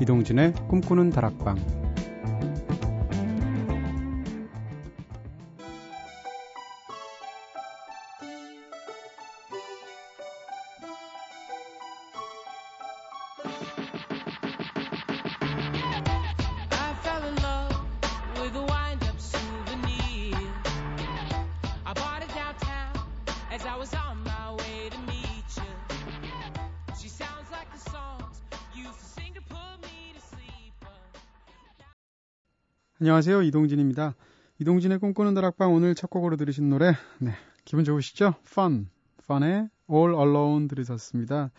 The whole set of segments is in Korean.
이동진의 꿈꾸는 다락방 안녕하세요. 이동진입니다. 이동진의 꿈꾸는 다락방 오늘 첫 곡으로 들으신 노래, 네. 기분 좋으시죠? Fun. Fun의 All Alone 들으셨습니다.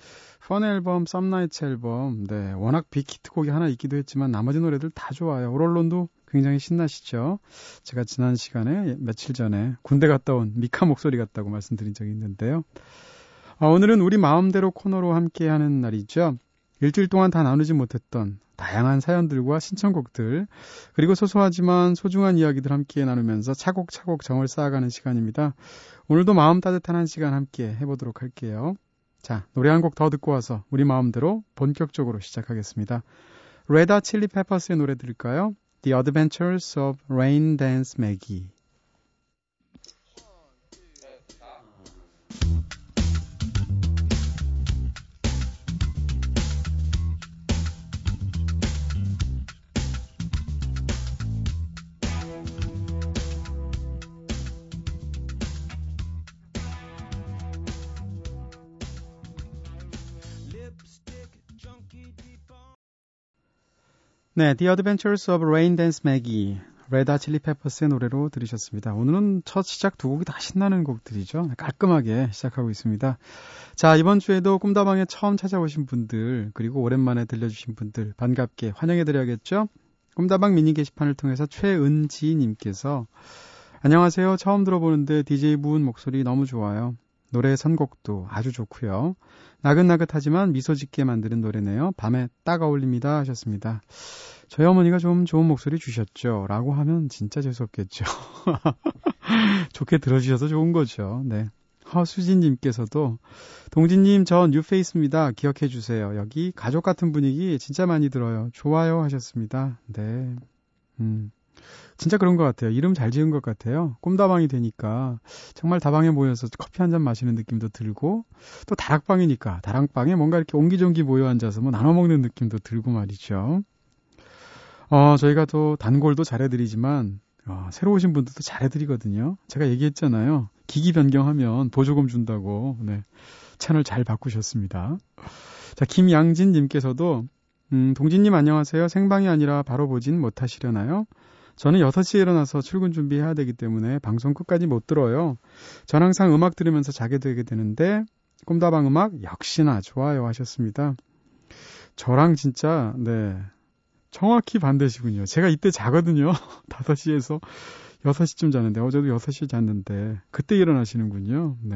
Fun 앨범, Nights 앨범, 네. 워낙 빅히트 곡이 하나 있기도 했지만 나머지 노래들 다 좋아요. All Alone도 굉장히 신나시죠? 제가 지난 시간에 며칠 전에 군대 갔다 온 미카 목소리 같다고 말씀드린 적이 있는데요. 아, 오늘은 우리 마음대로 코너로 함께 하는 날이죠. 일주일 동안 다 나누지 못했던 다양한 사연들과 신청곡들, 그리고 소소하지만 소중한 이야기들 함께 나누면서 차곡차곡 정을 쌓아가는 시간입니다. 오늘도 마음 따뜻한 한 시간 함께 해보도록 할게요. 자, 노래 한 곡 더 듣고 와서 우리 마음대로 본격적으로 시작하겠습니다. 레다 칠리 페퍼스의 노래 들을까요? The Adventures of Rain Dance Maggie. 네, The Adventures of Rain Dance Maggie, 레다 칠리 페퍼스의 노래로 들으셨습니다. 오늘은 첫 시작 두 곡이 다 신나는 곡들이죠. 깔끔하게 시작하고 있습니다. 자, 이번 주에도 꿈다방에 처음 찾아오신 분들, 그리고 오랜만에 들려주신 분들 반갑게 환영해드려야겠죠? 꿈다방 미니 게시판을 통해서 최은지님께서 안녕하세요. 처음 들어보는데 DJ분 목소리 너무 좋아요. 노래 선곡도 아주 좋고요. 나긋나긋하지만 미소 짓게 만드는 노래네요. 밤에 딱 어울립니다 하셨습니다. 저희 어머니가 좀 좋은 목소리 주셨죠. 라고 하면 진짜 재수없겠죠. 좋게 들어주셔서 좋은 거죠. 네. 허수진님께서도 동진님 저 뉴페이스입니다. 기억해 주세요. 여기 가족 같은 분위기 진짜 많이 들어요. 좋아요 하셨습니다. 네. 음. 진짜 그런 것 같아요. 이름 잘 지은 것 같아요. 꿈다방이 되니까 정말 다방에 모여서 커피 한 잔 마시는 느낌도 들고 또 다락방이니까 다락방에 뭔가 이렇게 옹기종기 모여 앉아서 뭐 나눠 먹는 느낌도 들고 말이죠. 어, 저희가 또 단골도 잘해드리지만 어, 새로 오신 분들도 잘해드리거든요. 제가 얘기했잖아요. 기기 변경하면 보조금 준다고. 네. 채널 잘 바꾸셨습니다. 자, 김양진님께서도 음, 동진님 안녕하세요. 생방이 아니라 바로 보진 못하시려나요? 저는 6시에 일어나서 출근 준비해야 되기 때문에 방송 끝까지 못 들어요. 전 항상 음악 들으면서 자게 되게 되는데 꿈다방 음악 역시나 좋아요 하셨습니다. 저랑 진짜 네 정확히 반대시군요. 제가 이때 자거든요. 5시에서 6시쯤 자는데 어제도 6시에 잤는데 그때 일어나시는군요. 네.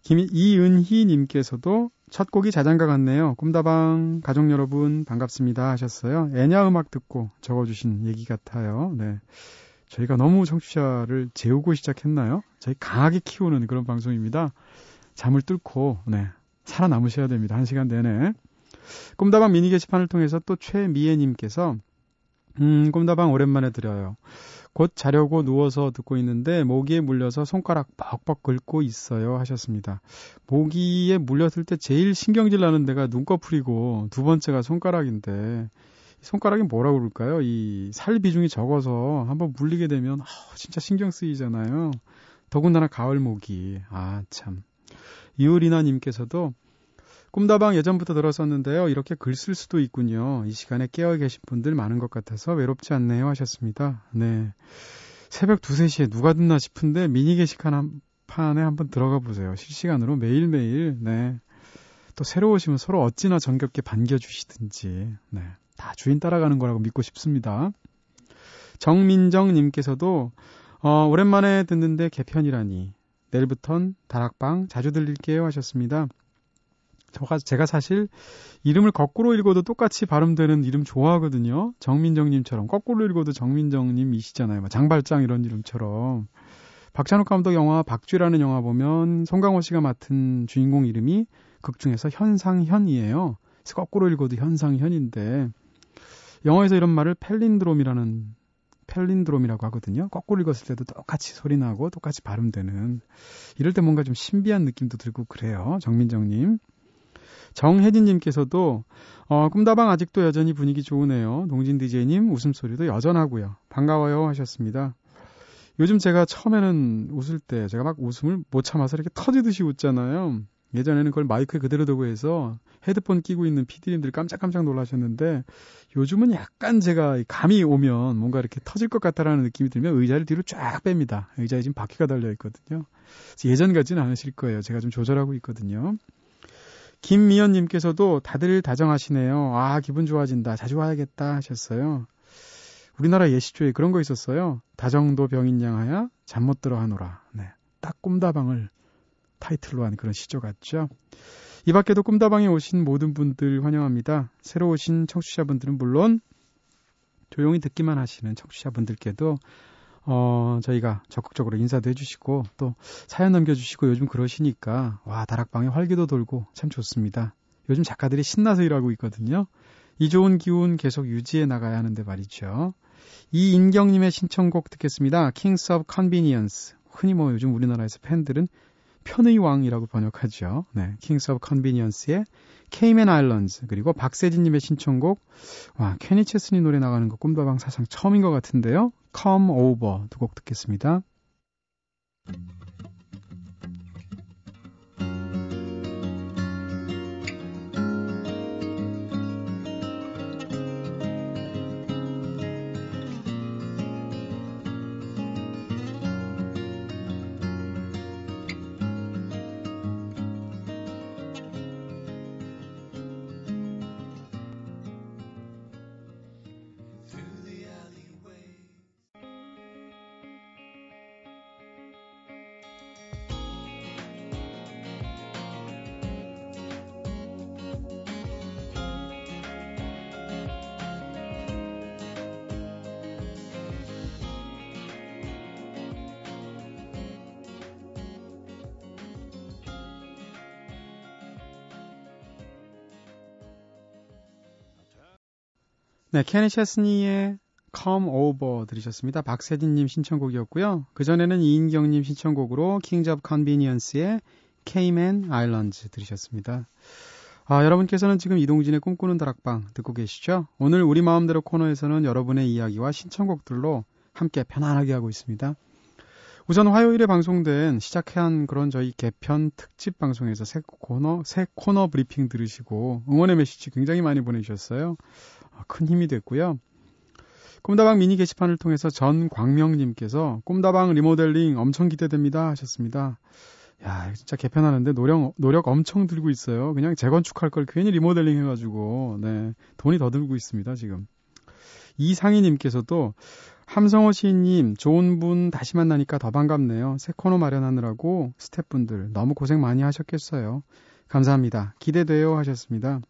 김 이은희 님께서도 첫 곡이 자장가 같네요. 꿈다방 가족 여러분 반갑습니다 하셨어요. 애냐 음악 듣고 적어주신 얘기 같아요. 네. 저희가 너무 청취자를 재우고 시작했나요? 저희 강하게 키우는 그런 방송입니다. 잠을 뚫고 네 살아남으셔야 됩니다. 한 시간 내내. 꿈다방 미니 게시판을 통해서 또 최미애님께서 음 꿈다방 오랜만에 들어요. 곧 자려고 누워서 듣고 있는데 모기에 물려서 손가락 벅벅 긁고 있어요 하셨습니다. 모기에 물렸을 때 제일 신경질 나는 데가 눈꺼풀이고 두 번째가 손가락인데 손가락이 뭐라고 그럴까요? 이 살 비중이 적어서 한번 물리게 되면 아, 진짜 신경 쓰이잖아요. 더군다나 가을 모기. 아 참. 이효리나 님께서도 꿈다방 예전부터 들었었는데요. 이렇게 글 쓸 수도 있군요. 이 시간에 깨어 계신 분들 많은 것 같아서 외롭지 않네요 하셨습니다. 네. 새벽 2, 3시에 누가 듣나 싶은데 미니 게시판 판에 한번 들어가 보세요. 실시간으로 매일매일 네. 또 새로 오시면 서로 어찌나 정겹게 반겨주시든지 네. 다 주인 따라가는 거라고 믿고 싶습니다. 정민정 님께서도 어, 오랜만에 듣는데 개편이라니 내일부턴 다락방 자주 들릴게요 하셨습니다. 제가 사실 이름을 거꾸로 읽어도 똑같이 발음되는 이름 좋아하거든요. 정민정님처럼 거꾸로 읽어도 정민정님이시잖아요. 뭐 장발장 이런 이름처럼. 박찬욱 감독 영화 박쥐라는 영화 보면 송강호 씨가 맡은 주인공 이름이 극 중에서 현상현이에요. 거꾸로 읽어도 현상현인데 영어에서 이런 말을 펠린드롬이라는 펠린드롬이라고 하거든요. 거꾸로 읽었을 때도 똑같이 소리 나고 똑같이 발음되는 이럴 때 뭔가 좀 신비한 느낌도 들고 그래요. 정민정님. 정혜진님께서도 어, 꿈다방 아직도 여전히 분위기 좋으네요. 동진 DJ님 웃음소리도 여전하고요. 반가워요 하셨습니다. 요즘 제가 처음에는 웃을 때 제가 막 웃음을 못 참아서 이렇게 터지듯이 웃잖아요. 예전에는 그걸 마이크에 그대로 두고 해서 헤드폰 끼고 있는 피디님들 깜짝깜짝 놀라셨는데 요즘은 약간 제가 감이 오면 뭔가 이렇게 터질 것 같다라는 느낌이 들면 의자를 뒤로 쫙 뺍니다. 의자에 지금 바퀴가 달려 있거든요. 예전 같지는 않으실 거예요. 제가 좀 조절하고 있거든요. 김미연님께서도 다들 다정하시네요. 아, 기분 좋아진다. 자주 와야겠다 하셨어요. 우리나라 예시조에 그런 거 있었어요. 다정도 병인 양하야 잠 못 들어 하노라. 네. 딱 꿈다방을 타이틀로 한 그런 시조 같죠. 이 밖에도 꿈다방에 오신 모든 분들 환영합니다. 새로 오신 청취자분들은 물론 조용히 듣기만 하시는 청취자분들께도 어, 저희가 적극적으로 인사도 해주시고 또 사연 남겨주시고 요즘 그러시니까 와 다락방에 활기도 돌고 참 좋습니다. 요즘 작가들이 신나서 일하고 있거든요. 이 좋은 기운 계속 유지해 나가야 하는데 말이죠. 이인경님의 신청곡 듣겠습니다. Kings of Convenience. 흔히 뭐 요즘 우리나라에서 팬들은 편의 왕이라고 번역하죠. 네, Kings of Convenience의 Cayman Islands 그리고 박세진님의 신청곡 와 케니 체스니 노래 나가는 거 꿈다방 사상 처음인 것 같은데요. Come Over 두 곡 듣겠습니다. 네, 케니 셰스니의 Come Over 들으셨습니다. 박세진님 신청곡이었고요. 그전에는 이인경님 신청곡으로 Kings of Convenience의 Cayman Islands 들으셨습니다. 아, 여러분께서는 지금 이동진의 꿈꾸는 다락방 듣고 계시죠? 오늘 우리 마음대로 코너에서는 여러분의 이야기와 신청곡들로 함께 편안하게 하고 있습니다. 우선 화요일에 방송된 시작한 그런 저희 개편 특집 방송에서 새 코너, 새 코너 브리핑 들으시고 응원의 메시지 굉장히 많이 보내주셨어요. 아, 큰 힘이 됐고요. 꿈다방 미니 게시판을 통해서 전광명님께서 꿈다방 리모델링 엄청 기대됩니다 하셨습니다. 야, 진짜 개편하는데 노력, 노력 엄청 들고 있어요. 그냥 재건축할 걸 괜히 리모델링 해가지고, 네. 돈이 더 들고 있습니다, 지금. 이상희님께서도 함성호 시인님, 좋은 분 다시 만나니까 더 반갑네요. 새 코너 마련하느라고 스태프분들 너무 고생 많이 하셨겠어요. 감사합니다. 기대돼요 하셨습니다.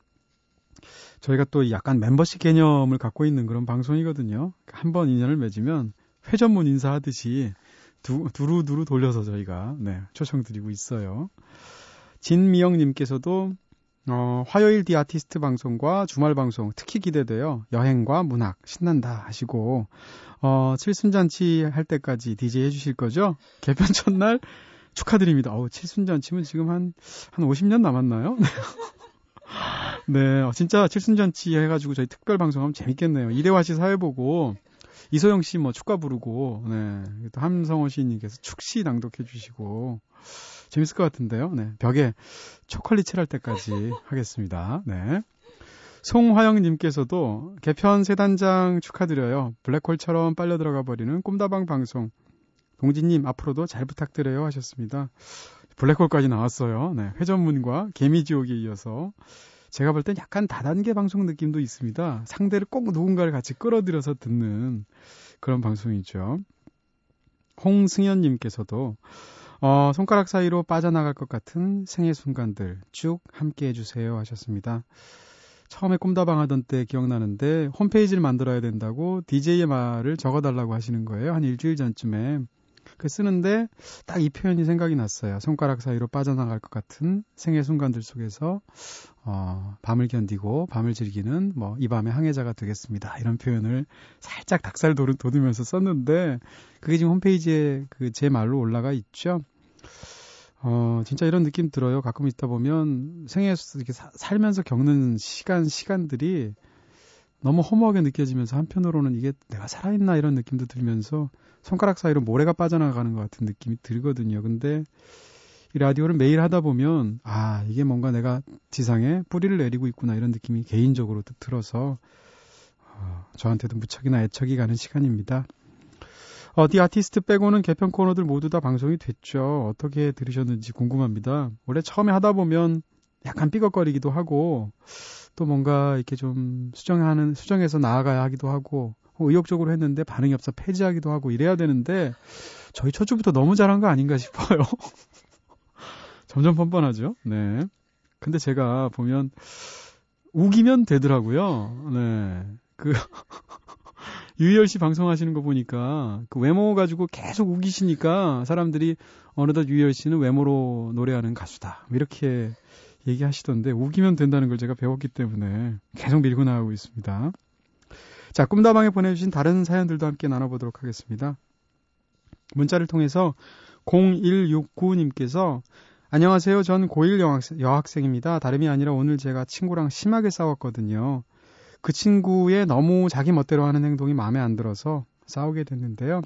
저희가 또 약간 멤버십 개념을 갖고 있는 그런 방송이거든요. 한 번 인연을 맺으면 회전문 인사하듯이 두, 두루두루 돌려서 저희가 네, 초청드리고 있어요. 진미영님께서도 어, 화요일 디 아티스트 방송과 주말 방송 특히 기대돼요. 여행과 문학 신난다 하시고 어, 칠순잔치 할 때까지 DJ 해주실 거죠? 개편 첫날 축하드립니다. 어우, 칠순잔치면 지금 한, 한 50년 남았나요? 네, 어, 진짜 칠순잔치 해가지고 저희 특별 방송하면 재밌겠네요. 이대화 씨 사회 보고 이소영 씨 뭐 축가 부르고, 네, 또 함성호 시인님께서 축시 낭독해 주시고 재밌을 것 같은데요. 네, 벽에 초콜릿 칠할 때까지 하겠습니다. 네. 송화영님께서도 개편 세 단장 축하드려요. 블랙홀처럼 빨려 들어가 버리는 꿈다방 방송. 동진님 앞으로도 잘 부탁드려요 하셨습니다. 블랙홀까지 나왔어요. 네, 회전문과 개미지옥에 이어서 제가 볼 땐 약간 다단계 방송 느낌도 있습니다. 상대를 꼭 누군가를 같이 끌어들여서 듣는 그런 방송이죠. 홍승현님께서도 어, 손가락 사이로 빠져나갈 것 같은 생애 순간들 쭉 함께 해주세요 하셨습니다. 처음에 꿈다방 하던 때 기억나는데 홈페이지를 만들어야 된다고 DJ의 말을 적어달라고 하시는 거예요. 한 일주일 전쯤에. 그 쓰는데 딱 이 표현이 생각이 났어요. 손가락 사이로 빠져나갈 것 같은 생애 순간들 속에서 어, 밤을 견디고 밤을 즐기는 뭐 이 밤의 항해자가 되겠습니다. 이런 표현을 살짝 닭살 돋으면서 썼는데 그게 지금 홈페이지에 그 제 말로 올라가 있죠. 어, 진짜 이런 느낌 들어요. 가끔 있다 보면 생애에서 이렇게 사, 살면서 겪는 시간, 시간들이 너무 허무하게 느껴지면서 한편으로는 이게 내가 살아있나 이런 느낌도 들면서 손가락 사이로 모래가 빠져나가는 것 같은 느낌이 들거든요. 근데 이 라디오를 매일 하다 보면 아 이게 뭔가 내가 지상에 뿌리를 내리고 있구나 이런 느낌이 개인적으로 들어서 어, 저한테도 무척이나 애착이 가는 시간입니다. 어디 아티스트 빼고는 개편 코너들 모두 다 방송이 됐죠. 어떻게 들으셨는지 궁금합니다. 원래 처음에 하다 보면 약간 삐걱거리기도 하고 또 뭔가 이렇게 좀 수정하는 수정해서 나아가야 하기도 하고 의욕적으로 했는데 반응이 없어 폐지하기도 하고 이래야 되는데 저희 첫 주부터 너무 잘한 거 아닌가 싶어요. 점점 뻔뻔하죠. 네. 근데 제가 보면 우기면 되더라고요. 네. 그 유희열 씨 방송하시는 거 보니까 그 외모 가지고 계속 우기시니까 사람들이 어느덧 유희열 씨는 외모로 노래하는 가수다. 이렇게 얘기하시던데 우기면 된다는 걸 제가 배웠기 때문에 계속 밀고 나가고 있습니다. 자, 꿈다방에 보내주신 다른 사연들도 함께 나눠보도록 하겠습니다. 문자를 통해서 0169님께서 안녕하세요. 전 고1 여학생, 여학생입니다. 다름이 아니라 오늘 제가 친구랑 심하게 싸웠거든요. 그 친구의 너무 자기 멋대로 하는 행동이 마음에 안 들어서 싸우게 됐는데요.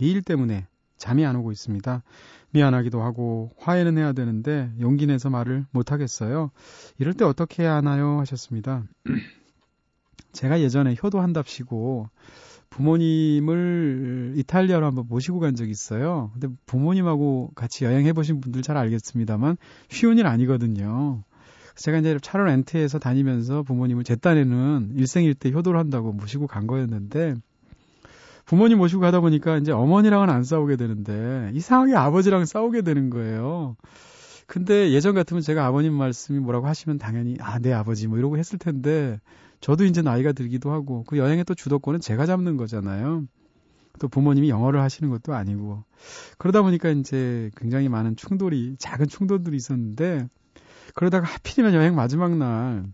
이 일 때문에 잠이 안 오고 있습니다. 미안하기도 하고 화해는 해야 되는데 용기 내서 말을 못 하겠어요. 이럴 때 어떻게 해야 하나요? 하셨습니다. 제가 예전에 효도한답시고 부모님을 이탈리아로 한번 모시고 간 적이 있어요. 근데 부모님하고 같이 여행해 보신 분들 잘 알겠습니다만 쉬운 일 아니거든요. 제가 이제 차로 렌트해서 다니면서 부모님을 제 딴에는 일생일대 효도를 한다고 모시고 간 거였는데 부모님 모시고 가다 보니까 이제 어머니랑은 안 싸우게 되는데 이상하게 아버지랑 싸우게 되는 거예요. 근데 예전 같으면 제가 아버님 말씀이 뭐라고 하시면 당연히 아, 네 아버지 뭐 이러고 했을 텐데 저도 이제 나이가 들기도 하고 그 여행의 또 주도권은 제가 잡는 거잖아요. 또 부모님이 영어를 하시는 것도 아니고 그러다 보니까 이제 굉장히 많은 충돌이 작은 충돌들이 있었는데 그러다가 하필이면 여행 마지막 날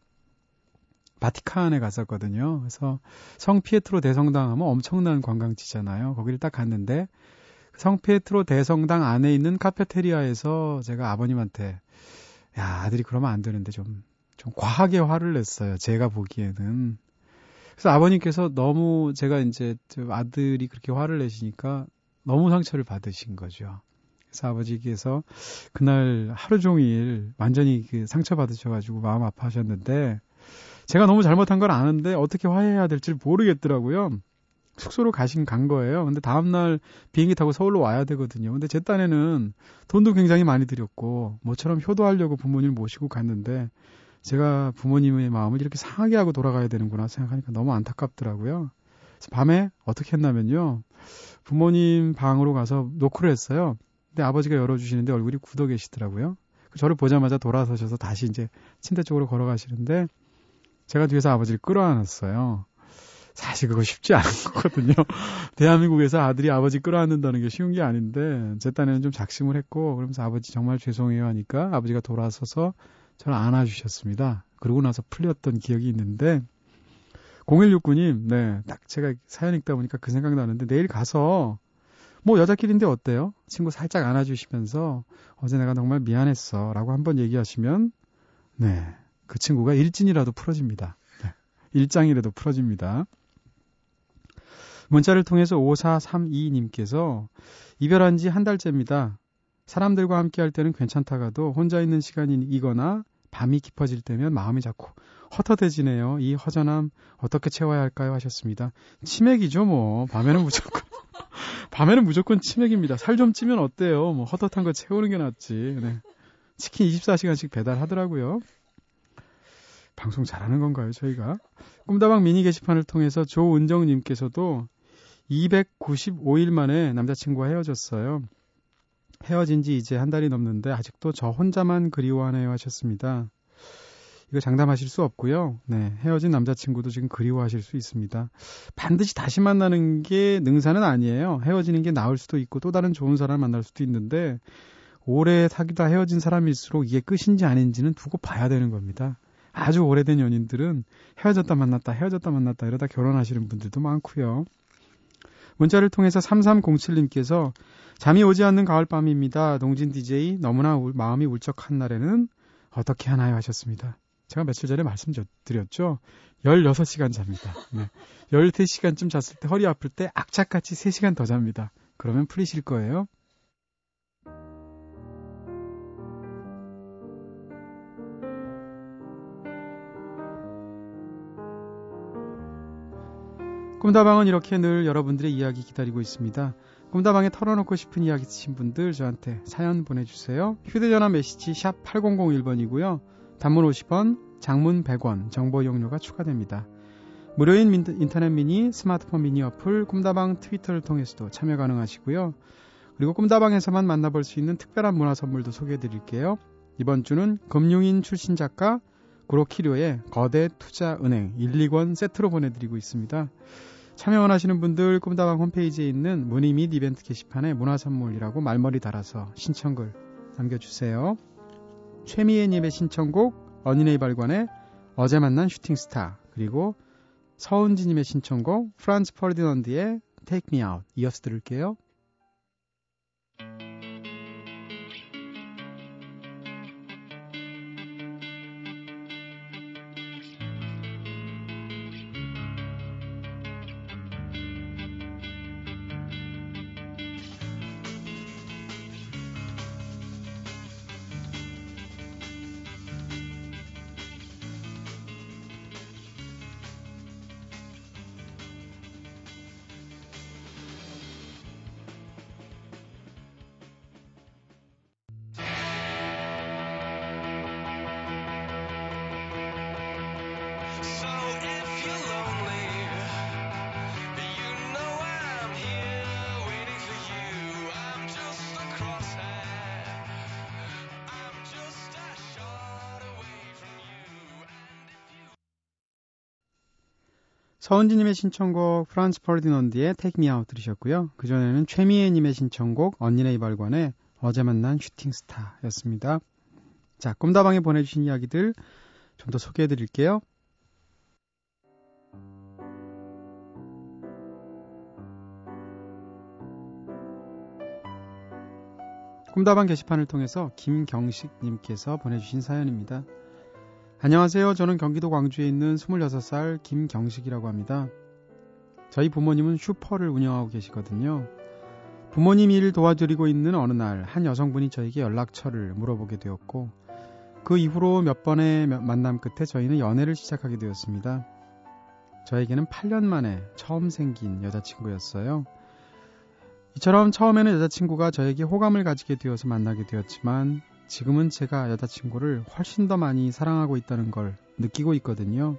바티칸에 갔었거든요. 그래서 성 피에트로 대성당 하면 엄청난 관광지잖아요. 거기를 딱 갔는데 성 피에트로 대성당 안에 있는 카페테리아에서 제가 아버님한테 야 아들이 그러면 안 되는데 좀좀 과하게 화를 냈어요. 제가 보기에는 그래서 아버님께서 너무 제가 이제 아들이 그렇게 화를 내시니까 너무 상처를 받으신 거죠. 그래서 아버지께서 그날 하루 종일 완전히 그 상처 받으셔가지고 마음 아파하셨는데 제가 너무 잘못한 걸 아는데 어떻게 화해해야 될지 모르겠더라고요. 숙소로 가신 간 거예요. 근데 다음날 비행기 타고 서울로 와야 되거든요. 근데 제 딴에는 돈도 굉장히 많이 들였고 모처럼 효도하려고 부모님을 모시고 갔는데 제가 부모님의 마음을 이렇게 상하게 하고 돌아가야 되는구나 생각하니까 너무 안타깝더라고요. 밤에 어떻게 했냐면요. 부모님 방으로 가서 노크를 했어요. 근데 아버지가 열어주시는데 얼굴이 굳어 계시더라고요. 저를 보자마자 돌아서셔서 다시 이제 침대 쪽으로 걸어가시는데 제가 뒤에서 아버지를 끌어안았어요. 사실 그거 쉽지 않은 거거든요. 대한민국에서 아들이 아버지 끌어안는다는 게 쉬운 게 아닌데 제 딴에는 좀 작심을 했고 그러면서 아버지 정말 죄송해요 하니까 아버지가 돌아서서 저를 안아주셨습니다. 그러고 나서 풀렸던 기억이 있는데 0169님, 네, 딱 제가 사연 읽다 보니까 그 생각 나는데 내일 가서 뭐 여자끼리인데 어때요? 친구 살짝 안아주시면서 어제 내가 정말 미안했어 라고 한번 얘기하시면 네, 그 친구가 일진이라도 풀어집니다. 네, 일장이라도 풀어집니다. 문자를 통해서 5432님께서 이별한 지 한 달째입니다. 사람들과 함께 할 때는 괜찮다가도 혼자 있는 시간이거나 밤이 깊어질 때면 마음이 자꾸 헛헛해지네요. 이 허전함 어떻게 채워야 할까요? 하셨습니다. 치맥이죠, 뭐. 밤에는 무조건. 밤에는 무조건 치맥입니다. 살 좀 찌면 어때요? 뭐 헛헛한 거 채우는 게 낫지. 네. 치킨 24시간씩 배달하더라고요. 방송 잘하는 건가요, 저희가? 꿈다방 미니 게시판을 통해서 조은정님께서도 295일 만에 남자친구와 헤어졌어요. 헤어진 지 이제 한 달이 넘는데 아직도 저 혼자만 그리워하네요 하셨습니다. 이거 장담하실 수 없고요. 네, 헤어진 남자친구도 지금 그리워하실 수 있습니다. 반드시 다시 만나는 게 능사는 아니에요. 헤어지는 게 나을 수도 있고 또 다른 좋은 사람 만날 수도 있는데 오래 사귀다 헤어진 사람일수록 이게 끝인지 아닌지는 두고 봐야 되는 겁니다. 아주 오래된 연인들은 헤어졌다 만났다 헤어졌다 만났다 이러다 결혼하시는 분들도 많고요. 문자를 통해서 3307님께서 잠이 오지 않는 가을밤입니다. 동진 DJ 너무나 울, 마음이 울적한 날에는 어떻게 하나요 하셨습니다. 제가 며칠 전에 말씀드렸죠. 16시간 잡니다. 네. 13시간쯤 잤을 때 허리 아플 때 악착같이 3시간 더 잡니다. 그러면 풀리실 거예요. 꿈다방은 이렇게 늘 여러분들의 이야기 기다리고 있습니다. 꿈다방에 털어놓고 싶은 이야기 있으신 분들 저한테 사연 보내주세요. 휴대전화 메시지 샵 8001번이고요. 단문 50원, 장문 100원, 정보 이용료가 추가됩니다. 무료인 인터넷 미니, 스마트폰 미니 어플, 꿈다방 트위터를 통해서도 참여 가능하시고요. 그리고 꿈다방에서만 만나볼 수 있는 특별한 문화 선물도 소개해 드릴게요. 이번 주는 금융인 출신 작가 구로키료의 거대 투자 은행 1, 2권 세트로 보내드리고 있습니다. 참여 원하시는 분들 꿈다방 홈페이지에 있는 문의 및 이벤트 게시판에 문화선물이라고 말머리 달아서 신청글 남겨주세요. 최미애님의 신청곡 어니네 발관의 어제 만난 슈팅스타 그리고 서은지님의 신청곡 프란츠 퍼디넌드의 Take Me Out 이어서 들을게요. 서은지님의 신청곡 Franz Ferdinand의 Take Me Out 들으셨고요. 그전에는 최미애님의 신청곡 언니네 이발관의 어제 만난 shooting star였습니다. 자, 꿈다방에 보내주신 이야기들 좀 더 소개해 드릴게요. 꿈다방 게시판을 통해서 김경식님께서 보내주신 사연입니다. 안녕하세요. 저는 경기도 광주에 있는 26살 김경식이라고 합니다. 저희 부모님은 슈퍼를 운영하고 계시거든요. 부모님 일 도와드리고 있는 어느 날 한 여성분이 저에게 연락처를 물어보게 되었고 그 이후로 몇 번의 만남 끝에 저희는 연애를 시작하게 되었습니다. 저에게는 8년 만에 처음 생긴 여자친구였어요. 이처럼 처음에는 여자친구가 저에게 호감을 가지게 되어서 만나게 되었지만 지금은 제가 여자친구를 훨씬 더 많이 사랑하고 있다는 걸 느끼고 있거든요.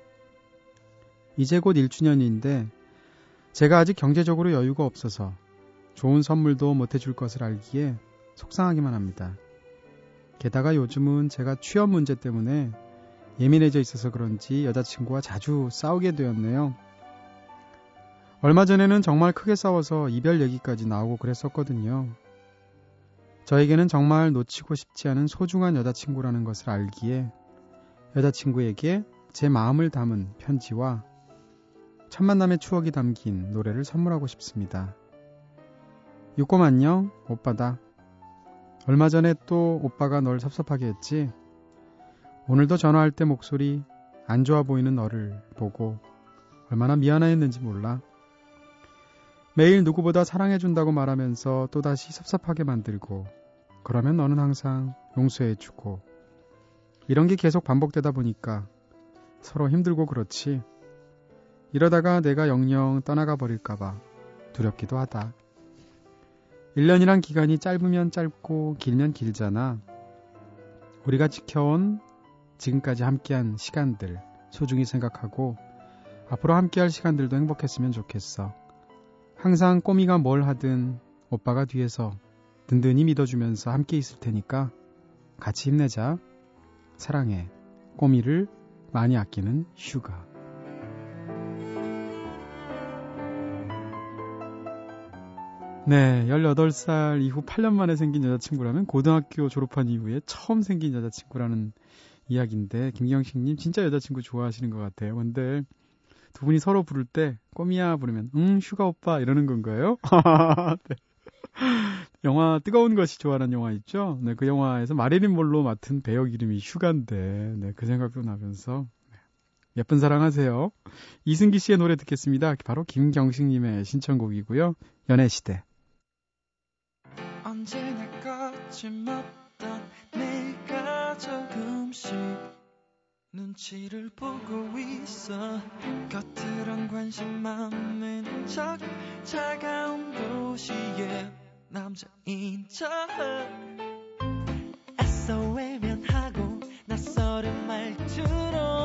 이제 곧 1주년인데 제가 아직 경제적으로 여유가 없어서 좋은 선물도 못 해줄 것을 알기에 속상하기만 합니다. 게다가 요즘은 제가 취업 문제 때문에 예민해져 있어서 그런지 여자친구와 자주 싸우게 되었네요. 얼마 전에는 정말 크게 싸워서 이별 얘기까지 나오고 그랬었거든요. 저에게는 정말 놓치고 싶지 않은 소중한 여자친구라는 것을 알기에 여자친구에게 제 마음을 담은 편지와 첫 만남의 추억이 담긴 노래를 선물하고 싶습니다. 육곰 안녕, 오빠다. 얼마 전에 또 오빠가 널 섭섭하게 했지? 오늘도 전화할 때 목소리 안 좋아 보이는 너를 보고 얼마나 미안했는지 몰라. 매일 누구보다 사랑해준다고 말하면서 또다시 섭섭하게 만들고 그러면 너는 항상 용서해주고 이런 게 계속 반복되다 보니까 서로 힘들고 그렇지 이러다가 내가 영영 떠나가 버릴까봐 두렵기도 하다. 1년이란 기간이 짧으면 짧고 길면 길잖아. 우리가 지켜온 지금까지 함께한 시간들 소중히 생각하고 앞으로 함께할 시간들도 행복했으면 좋겠어. 항상 꼬미가 뭘 하든 오빠가 뒤에서 든든히 믿어주면서 함께 있을 테니까 같이 힘내자. 사랑해. 꼬미를 많이 아끼는 휴가. 네, 18살 이후 8년 만에 생긴 여자친구라면 고등학교 졸업한 이후에 처음 생긴 여자친구라는 이야기인데, 김경식님 진짜 여자친구 좋아하시는 것 같아요. 근데 두 분이 서로 부를 때, 꼬미야 부르면, 응, 휴가 오빠 이러는 건가요? 네. 영화 뜨거운 것이 좋아하는 영화 있죠? 네, 그 영화에서 마리린 몰로 맡은 배역 이름이 휴가인데, 네, 그 생각도 나면서 네. 예쁜 사랑하세요. 이승기 씨의 노래 듣겠습니다. 바로 김경식 님의 신청곡이고요. 연애시대. 언제나 거침없던 내가 조금씩 눈치를 보고 있어. 겉으론 관심 많은 척 차가운 도시의 남자인 척. 애써 외면하고 낯설은 말투로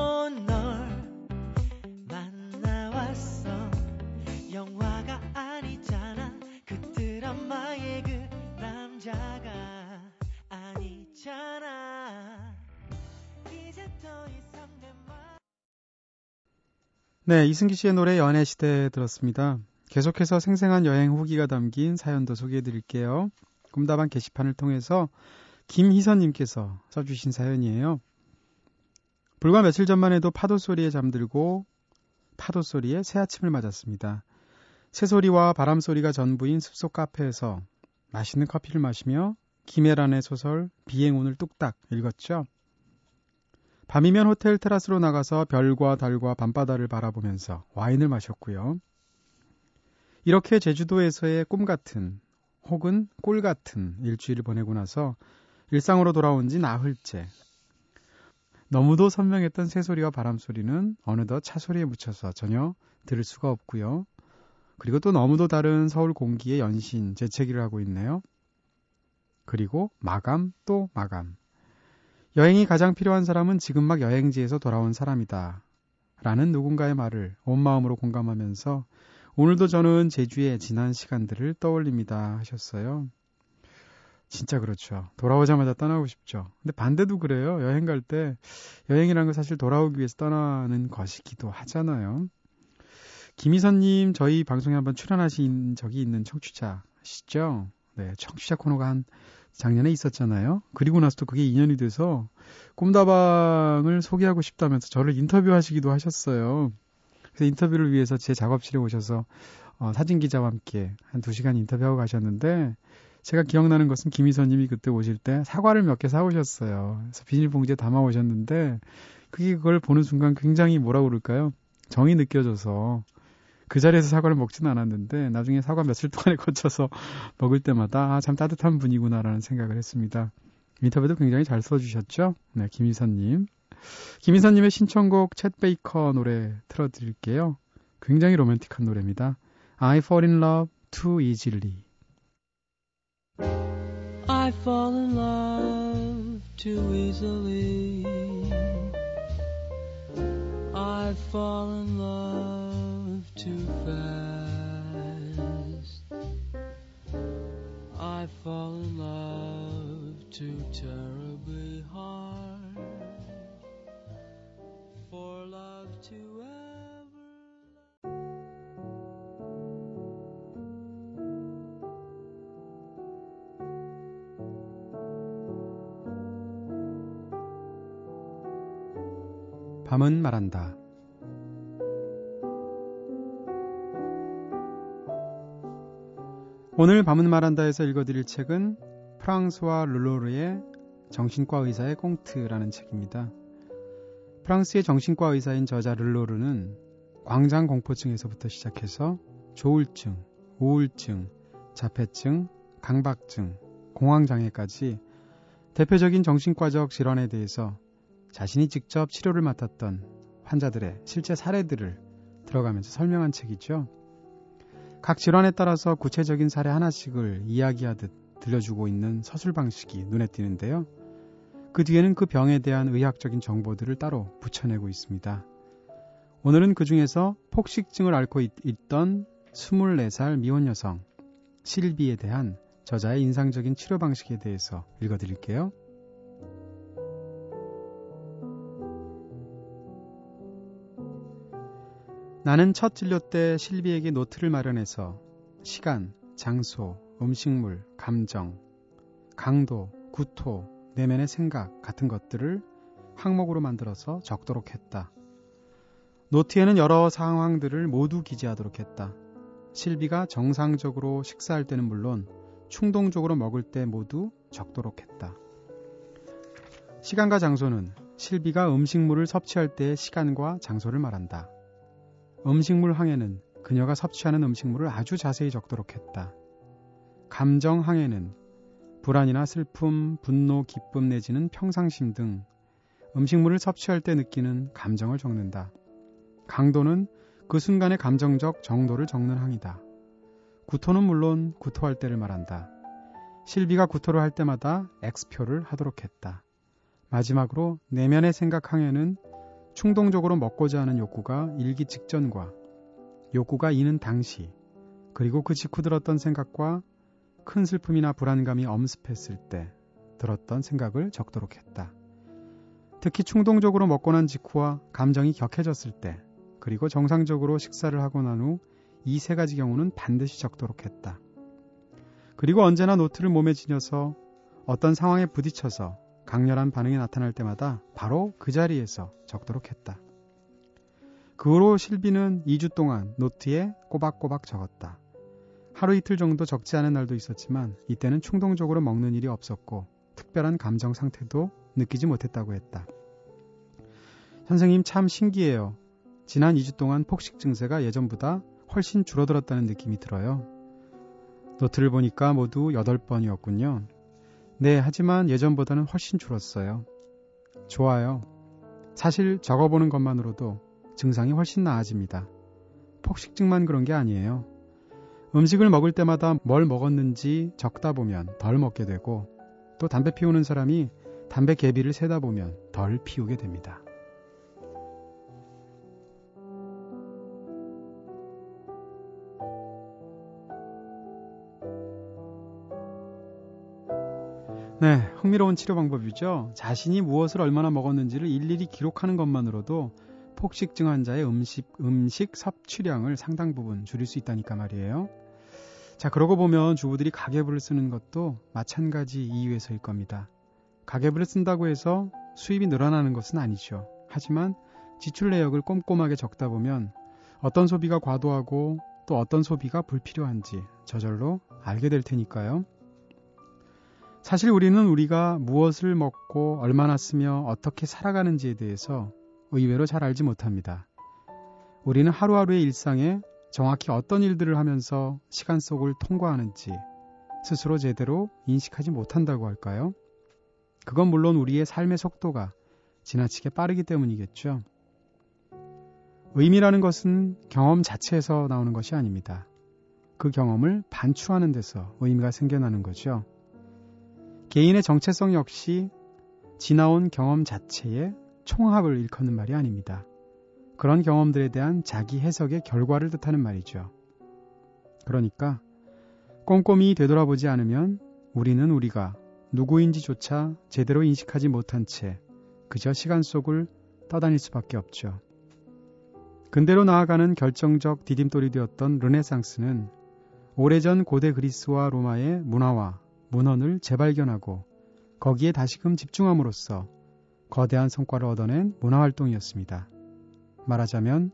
네, 이승기 씨의 노래 연애 시대 들었습니다. 계속해서 생생한 여행 후기가 담긴 사연도 소개해 드릴게요. 꿈다방 게시판을 통해서 김희선님께서 써주신 사연이에요. 불과 며칠 전만 해도 파도 소리에 잠들고 파도 소리에 새 아침을 맞았습니다. 새소리와 바람 소리가 전부인 숲속 카페에서 맛있는 커피를 마시며 김혜란의 소설 비행운을 뚝딱 읽었죠. 밤이면 호텔 테라스로 나가서 별과 달과 밤바다를 바라보면서 와인을 마셨고요. 이렇게 제주도에서의 꿈 같은 혹은 꿀 같은 일주일을 보내고 나서 일상으로 돌아온 지 나흘째. 너무도 선명했던 새소리와 바람소리는 어느덧 차소리에 묻혀서 전혀 들을 수가 없고요. 그리고 또 너무도 다른 서울 공기의 연신 재채기를 하고 있네요. 그리고 마감 또 마감. 여행이 가장 필요한 사람은 지금 막 여행지에서 돌아온 사람이다. 라는 누군가의 말을 온 마음으로 공감하면서 오늘도 저는 제주의 지난 시간들을 떠올립니다. 하셨어요. 진짜 그렇죠. 돌아오자마자 떠나고 싶죠. 근데 반대도 그래요. 여행 갈 때 여행이라는 건 사실 돌아오기 위해서 떠나는 것이기도 하잖아요. 김희선님 저희 방송에 한번 출연하신 적이 있는 청취자시죠? 네, 청취자 코너가 한 작년에 있었잖아요. 그리고 나서도 그게 인연이 돼서 꿈다방을 소개하고 싶다면서 저를 인터뷰하시기도 하셨어요. 그래서 인터뷰를 위해서 제 작업실에 오셔서 어, 사진 기자와 함께 한두 시간 인터뷰하고 가셨는데 제가 기억나는 것은 김희선님이 그때 오실 때 사과를 몇 개 사오셨어요. 그래서 비닐봉지에 담아 오셨는데 그게 그걸 보는 순간 굉장히 뭐라 그럴까요? 정이 느껴져서 그 자리에서 사과를 먹지는 않았는데 나중에 사과 며칠 동안에 거쳐서 먹을 때마다 아, 참 따뜻한 분이구나라는 생각을 했습니다. 인터뷰도 굉장히 잘 써주셨죠? 네, 김희선님. 김희선님의 신청곡 챗 베이커 노래 틀어드릴게요. 굉장히 로맨틱한 노래입니다. I fall in love too easily. I fall in love too easily. I fall in love. Too fast. I fall in love too terribly hard for love to ever. 밤은 말한다. 오늘 밤은 말한다에서 읽어드릴 책은 프랑스와 르로르의 정신과 의사의 꽁트라는 책입니다. 프랑스의 정신과 의사인 저자 르로르는 광장 공포증에서부터 시작해서 조울증, 우울증, 자폐증, 강박증, 공황장애까지 대표적인 정신과적 질환에 대해서 자신이 직접 치료를 맡았던 환자들의 실제 사례들을 들어가면서 설명한 책이죠. 각 질환에 따라서 구체적인 사례 하나씩을 이야기하듯 들려주고 있는 서술 방식이 눈에 띄는데요. 그 뒤에는 그 병에 대한 의학적인 정보들을 따로 붙여내고 있습니다. 오늘은 그 중에서 폭식증을 앓고 있, 던 24살 미혼 여성 실비에 대한 저자의 인상적인 치료 방식에 대해서 읽어드릴게요. 나는 첫 진료 때 실비에게 노트를 마련해서 시간, 장소, 음식물, 감정, 강도, 구토, 내면의 생각 같은 것들을 항목으로 만들어서 적도록 했다. 노트에는 여러 상황들을 모두 기재하도록 했다. 실비가 정상적으로 식사할 때는 물론 충동적으로 먹을 때 모두 적도록 했다. 시간과 장소는 실비가 음식물을 섭취할 때의 시간과 장소를 말한다. 음식물 항에는 그녀가 섭취하는 음식물을 아주 자세히 적도록 했다. 감정 항에는 불안이나 슬픔, 분노, 기쁨 내지는 평상심 등 음식물을 섭취할 때 느끼는 감정을 적는다. 강도는 그 순간의 감정적 정도를 적는 항이다. 구토는 물론 구토할 때를 말한다. 실비가 구토를 할 때마다 X표를 하도록 했다. 마지막으로 내면의 생각 항에는 충동적으로 먹고자 하는 욕구가 일기 직전과 욕구가 이는 당시 그리고 그 직후 들었던 생각과 큰 슬픔이나 불안감이 엄습했을 때 들었던 생각을 적도록 했다. 특히 충동적으로 먹고 난 직후와 감정이 격해졌을 때 그리고 정상적으로 식사를 하고 난 후 이 세 가지 경우는 반드시 적도록 했다. 그리고 언제나 노트를 몸에 지녀서 어떤 상황에 부딪혀서 강렬한 반응이 나타날 때마다 바로 그 자리에서 적도록 했다. 그 후로 실비는 2주 동안 노트에 꼬박꼬박 적었다. 하루 이틀 정도 적지 않은 날도 있었지만 이때는 충동적으로 먹는 일이 없었고 특별한 감정 상태도 느끼지 못했다고 했다. 선생님 참 신기해요. 지난 2주 동안 폭식 증세가 예전보다 훨씬 줄어들었다는 느낌이 들어요. 노트를 보니까 모두 8번이었군요. 네, 하지만 예전보다는 훨씬 줄었어요. 좋아요. 사실 적어보는 것만으로도 증상이 훨씬 나아집니다. 폭식증만 그런 게 아니에요. 음식을 먹을 때마다 뭘 먹었는지 적다 보면 덜 먹게 되고 또 담배 피우는 사람이 담배 개비를 세다 보면 덜 피우게 됩니다. 네, 흥미로운 치료 방법이죠. 자신이 무엇을 얼마나 먹었는지를 일일이 기록하는 것만으로도 폭식증 환자의 음식, 음식 섭취량을 상당 부분 줄일 수 있다니까 말이에요. 자, 그러고 보면 주부들이 가계부를 쓰는 것도 마찬가지 이유에서일 겁니다. 가계부를 쓴다고 해서 수입이 늘어나는 것은 아니죠. 하지만 지출 내역을 꼼꼼하게 적다 보면 어떤 소비가 과도하고 또 어떤 소비가 불필요한지 저절로 알게 될 테니까요. 사실 우리는 우리가 무엇을 먹고 얼마나 쓰며 어떻게 살아가는지에 대해서 의외로 잘 알지 못합니다. 우리는 하루하루의 일상에 정확히 어떤 일들을 하면서 시간 속을 통과하는지 스스로 제대로 인식하지 못한다고 할까요? 그건 물론 우리의 삶의 속도가 지나치게 빠르기 때문이겠죠. 의미라는 것은 경험 자체에서 나오는 것이 아닙니다. 그 경험을 반추하는 데서 의미가 생겨나는 거죠. 개인의 정체성 역시 지나온 경험 자체의 총합을 일컫는 말이 아닙니다. 그런 경험들에 대한 자기 해석의 결과를 뜻하는 말이죠. 그러니까 꼼꼼히 되돌아보지 않으면 우리는 우리가 누구인지조차 제대로 인식하지 못한 채 그저 시간 속을 떠다닐 수밖에 없죠. 근대로 나아가는 결정적 디딤돌이 되었던 르네상스는 오래전 고대 그리스와 로마의 문화와 문헌을 재발견하고 거기에 다시금 집중함으로써 거대한 성과를 얻어낸 문화활동이었습니다. 말하자면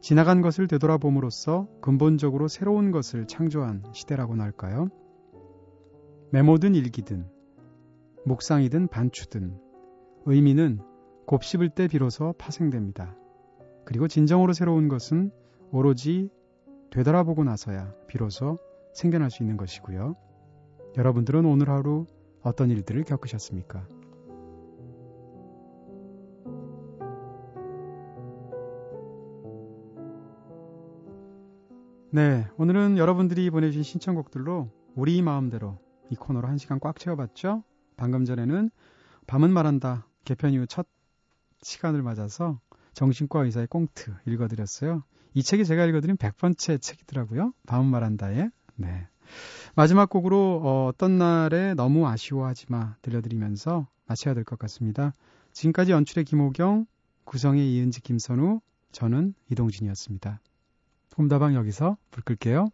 지나간 것을 되돌아봄으로써 근본적으로 새로운 것을 창조한 시대라고나 할까요? 메모든 일기든 묵상이든 반추든 의미는 곱씹을 때 비로소 파생됩니다. 그리고 진정으로 새로운 것은 오로지 되돌아보고 나서야 비로소 생겨날 수 있는 것이고요. 여러분들은 오늘 하루 어떤 일들을 겪으셨습니까? 네, 오늘은 여러분들이 보내주신 신청곡들로 우리 마음대로 이 코너로 한 시간 꽉 채워봤죠? 방금 전에는 밤은 말한다 개편 이후 첫 시간을 맞아서 정신과 의사의 꽁트 읽어드렸어요. 이 책이 제가 읽어드린 100번째 책이더라고요. 밤은 말한다에. 네. 마지막 곡으로 어, 떤 날에 너무 아쉬워하지 마 들려드리면서 마쳐야 될 것 같습니다. 지금까지 연출의 김호경, 구성의 이은지, 김선우, 저는 이동진이었습니다. 홈다방 여기서 불 끌게요.